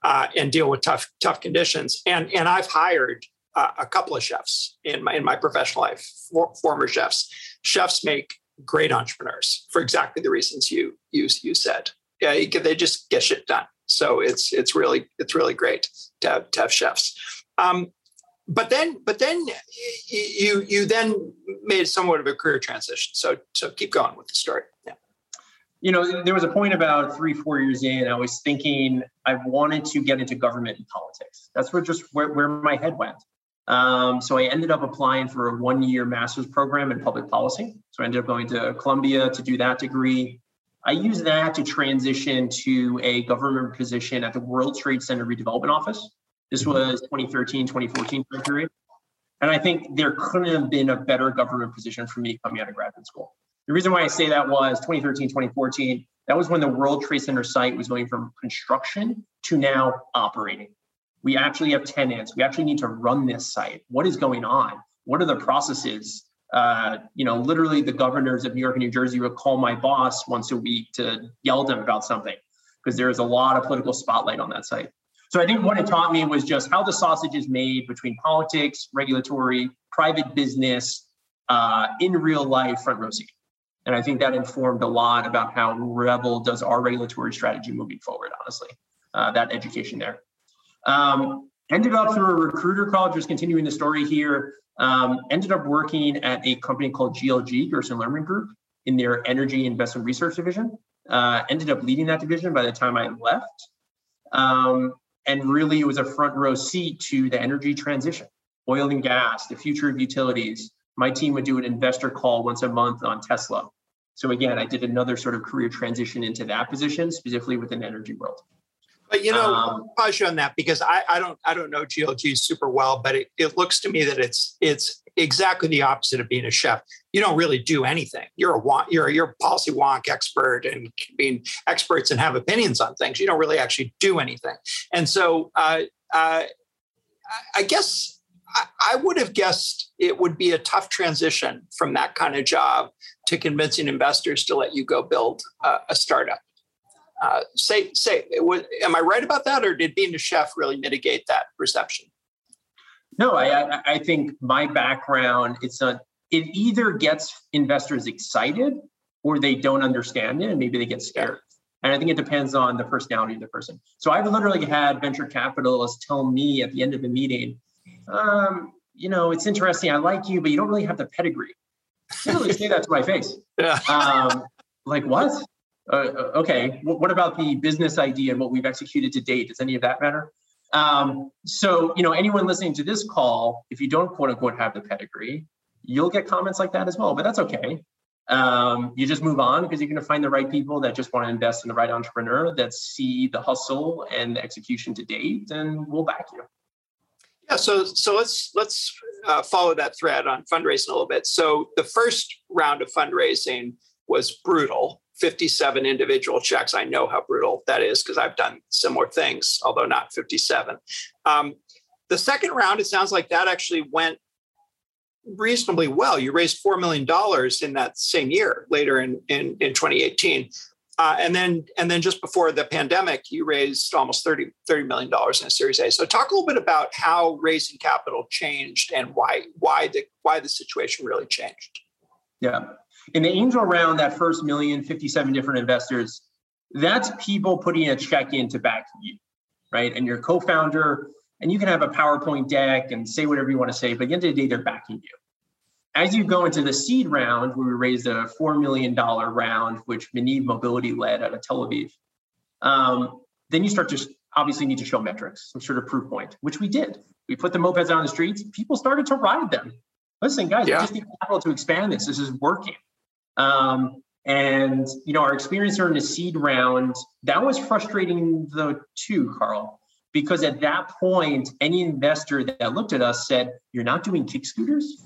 uh, and deal with tough tough conditions. And and I've hired uh, a couple of chefs in my in my professional life, for, former chefs. Chefs make great entrepreneurs for exactly the reasons you you you said. Yeah, they just get shit done. So it's it's really it's really great to have, to have chefs. Um, but then but then you you then made somewhat of a career transition. So so keep going with the story. Yeah. You know, there was a point about three, four years in, I was thinking I wanted to get into government and politics. That's where just where, where my head went. Um, so I ended up applying for a one-year master's program in public policy. So I ended up going to Columbia to do that degree. I used that to transition to a government position at the World Trade Center Redevelopment Office. This mm-hmm. was 2013, 2014 period. And I think there couldn't have been a better government position for me coming out of graduate school. The reason why I say that was 2013, 2014, that was when the World Trade Center site was going from construction to now operating. We actually have tenants. We actually need to run this site. What is going on? What are the processes? uh, you know, literally the governors of New York and New Jersey would call my boss once a week to yell at them about something because there is a lot of political spotlight on that site. So I think what it taught me was just how the sausage is made between politics, regulatory, private business, uh, in real life, front row seat. And I think that informed a lot about how Revel does our regulatory strategy moving forward, honestly, uh, that education there. Um, ended up through a recruiter college, just continuing the story here. Um, ended up working at a company called GLG, Gerson Lehrman Group, in their energy investment research division. Uh, ended up leading that division by the time I left. Um, and really, it was a front row seat to the energy transition, oil and gas, the future of utilities. My team would do an investor call once a month on Tesla. So again, I did another sort of career transition into that position, specifically within the energy world. But you know, um, pause you on that because I, I don't I don't know GLG super well, but it, it looks to me that it's it's exactly the opposite of being a chef. You don't really do anything. You're a wonk, you're you're a policy wonk expert and being experts and have opinions on things. You don't really actually do anything. And so uh, uh, I guess I, I would have guessed it would be a tough transition from that kind of job to convincing investors to let you go build uh, a startup. Uh, say, say, was, am I right about that, or did being a chef really mitigate that perception? No, I, I think my background it's a it either gets investors excited or they don't understand it and maybe they get scared. And I think it depends on the personality of the person. So I've literally had venture capitalists tell me at the end of the meeting, um, you know, it's interesting. I like you, but you don't really have the pedigree. Literally say that to my face. Yeah. Um, like what? Uh, uh okay. What about the business idea and what we've executed to date? Does any of that matter? Um, so, you know, anyone listening to this call, if you don't quote unquote have the pedigree, you'll get comments like that as well, but that's okay. Um, you just move on because you're going to find the right people that just want to invest in the right entrepreneur that see the hustle and the execution to date, and we'll back you. Yeah, so so let's let's uh, follow that thread on fundraising a little bit. So the first round of fundraising was brutal. 57 individual checks. I know how brutal that is because I've done similar things, although not 57. Um, the second round, it sounds like that actually went reasonably well. You raised $4 million in that same year, later in, in, in 2018. Uh, and then and then just before the pandemic, you raised almost 30, $30 million in a Series A. So talk a little bit about how raising capital changed and why why the why the situation really changed. Yeah in the angel round, that first million, 57 different investors, that's people putting a check in to back you, right? And your co-founder, and you can have a PowerPoint deck and say whatever you want to say, but at the end of the day, they're backing you. As you go into the seed round, where we raised a $4 million round, which Maniv Mobility led out of Tel Aviv, um, then you start to obviously need to show metrics, some sort of proof point, which we did. We put the mopeds out on the streets. People started to ride them. Listen, guys, yeah. we just need capital to expand this. This is working. Um, and you know, our experience during the seed round that was frustrating though too, Karl, because at that point, any investor that looked at us said, "You're not doing kick scooters,"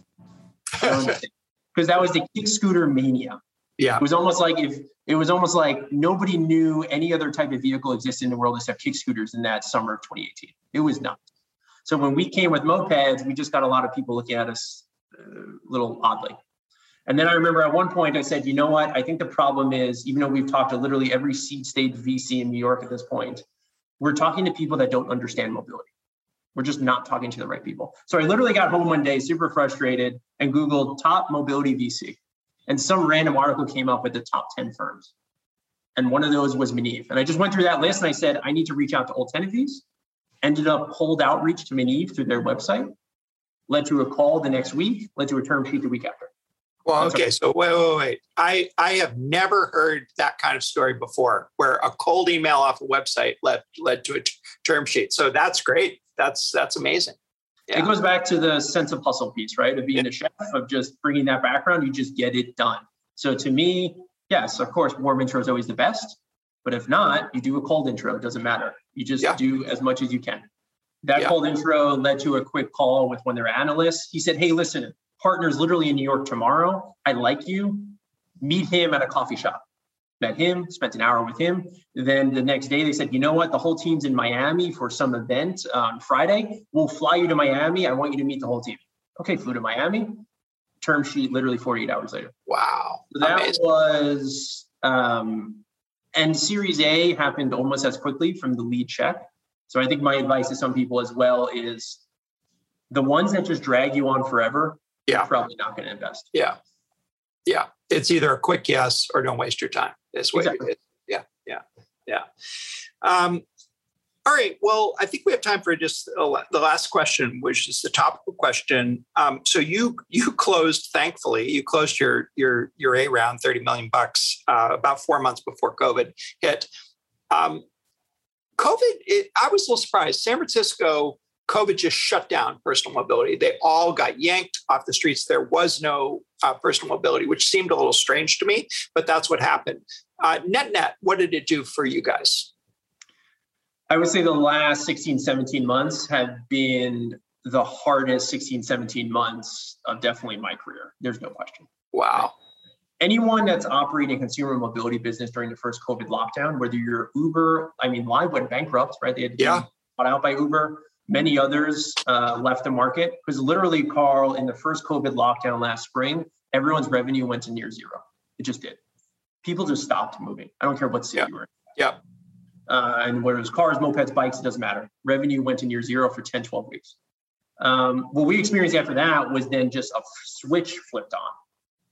because that was the kick scooter mania. Yeah, it was almost like if it was almost like nobody knew any other type of vehicle existed in the world except kick scooters in that summer of 2018. It was not. So when we came with mopeds, we just got a lot of people looking at us a uh, little oddly. And then I remember at one point I said, you know what? I think the problem is, even though we've talked to literally every seed state VC in New York at this point, we're talking to people that don't understand mobility. We're just not talking to the right people. So I literally got home one day super frustrated and Googled top mobility VC. And some random article came up with the top 10 firms. And one of those was Maniv. And I just went through that list and I said, I need to reach out to all 10 of these. Ended up cold outreach to Maniv through their website, led to a call the next week, led to a term sheet the week after. Well, okay. So wait, wait, wait. I I have never heard that kind of story before, where a cold email off a website led led to a t- term sheet. So that's great. That's that's amazing. Yeah. It goes back to the sense of hustle piece, right? Of being yeah. a chef, of just bringing that background, you just get it done. So to me, yes, of course, warm intro is always the best. But if not, you do a cold intro. It doesn't matter. You just yeah. do as much as you can. That cold intro led to a quick call with one of their analysts. He said, "Hey, listen, partner's literally in New York tomorrow. I like you. Meet him at a coffee shop. Met him, spent an hour with him. Then the next day they said, you know what? The whole team's in Miami for some event on Friday. We'll fly you to Miami. I want you to meet the whole team. Okay, flew to Miami. Term sheet literally 48 hours later. Wow. So that Amazing. was, um, and Series A happened almost as quickly from the lead check. So I think my advice to some people as well is the ones that just drag you on forever yeah. probably not going to invest. Yeah. Yeah. It's either a quick yes or don't waste your time. This way. Exactly. Yeah. Yeah. Yeah. Um, all right. Well, I think we have time for just the last question, which is the topical question. Um, so you you closed, thankfully, you closed your your your A round, thirty million bucks, uh, about four months before COVID hit. Um, COVID, it, I was a little surprised. San Francisco COVID just shut down personal mobility. They all got yanked off the streets. There was no uh, personal mobility, which seemed a little strange to me, but that's what happened. Uh, net net, what did it do for you guys? I would say the last 16, 17 months have been the hardest 16, 17 months of definitely my career. There's no question. Wow. Anyone that's operating a consumer mobility business during the first COVID lockdown, whether you're Uber, I mean, Lime went bankrupt, right? They had yeah. bought out by Uber. Many others uh, left the market because literally, Karl, in the first COVID lockdown last spring, everyone's revenue went to near zero. It just did. People just stopped moving. I don't care what city yeah. you're in. Yeah. Uh, and whether it was cars, mopeds, bikes, it doesn't matter. Revenue went to near zero for 10, 12 weeks. Um, what we experienced after that was then just a switch flipped on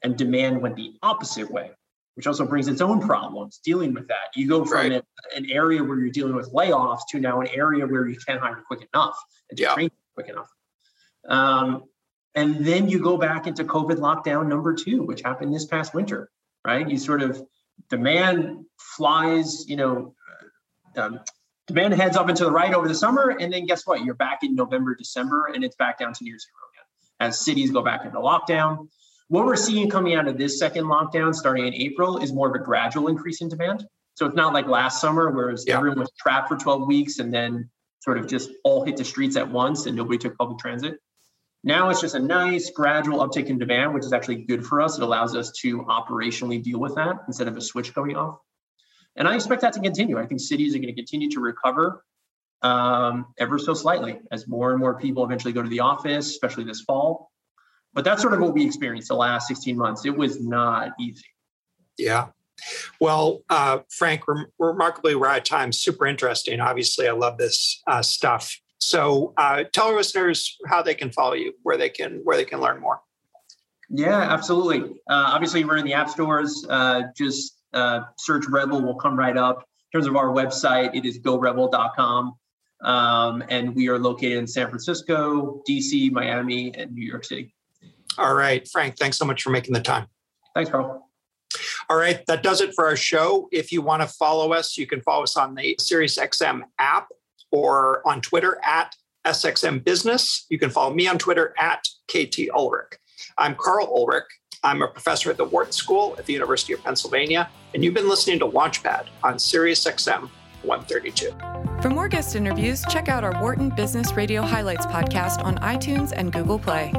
and demand went the opposite way, which also brings its own problems dealing with that. You go from Right. an, an area where you're dealing with layoffs to now an area where you can't hire quick enough and to Yeah. train quick enough. Um, and then you go back into COVID lockdown number two, which happened this past winter, right? You sort of demand flies, you know, um, demand heads up into the right over the summer, and then guess what? You're back in November, December, and it's back down to near zero again as cities go back into lockdown. What we're seeing coming out of this second lockdown, starting in April, is more of a gradual increase in demand. So it's not like last summer, where Yeah. everyone was trapped for 12 weeks and then sort of just all hit the streets at once and nobody took public transit. Now it's just a nice gradual uptick in demand, which is actually good for us. It allows us to operationally deal with that instead of a switch going off. And I expect that to continue. I think cities are going to continue to recover um, ever so slightly as more and more people eventually go to the office, especially this fall. But that's sort of what we experienced the last 16 months. It was not easy. Yeah. Well, uh, Frank, rem- remarkably, we're out of time. Super interesting. Obviously, I love this uh, stuff. So, uh, tell our listeners how they can follow you, where they can where they can learn more. Yeah, absolutely. Uh, obviously, we're in the app stores. Uh, just uh, search Revel, will come right up. In terms of our website, it is gorevel.com. Um, and we are located in San Francisco, DC, Miami, and New York City. All right, Frank. Thanks so much for making the time. Thanks, Karl. All right, that does it for our show. If you want to follow us, you can follow us on the SiriusXM app or on Twitter at SXM Business. You can follow me on Twitter at KT Ulrich. I'm Karl Ulrich. I'm a professor at the Wharton School at the University of Pennsylvania, and you've been listening to Launch Pad on SiriusXM 132. For more guest interviews, check out our Wharton Business Radio Highlights podcast on iTunes and Google Play.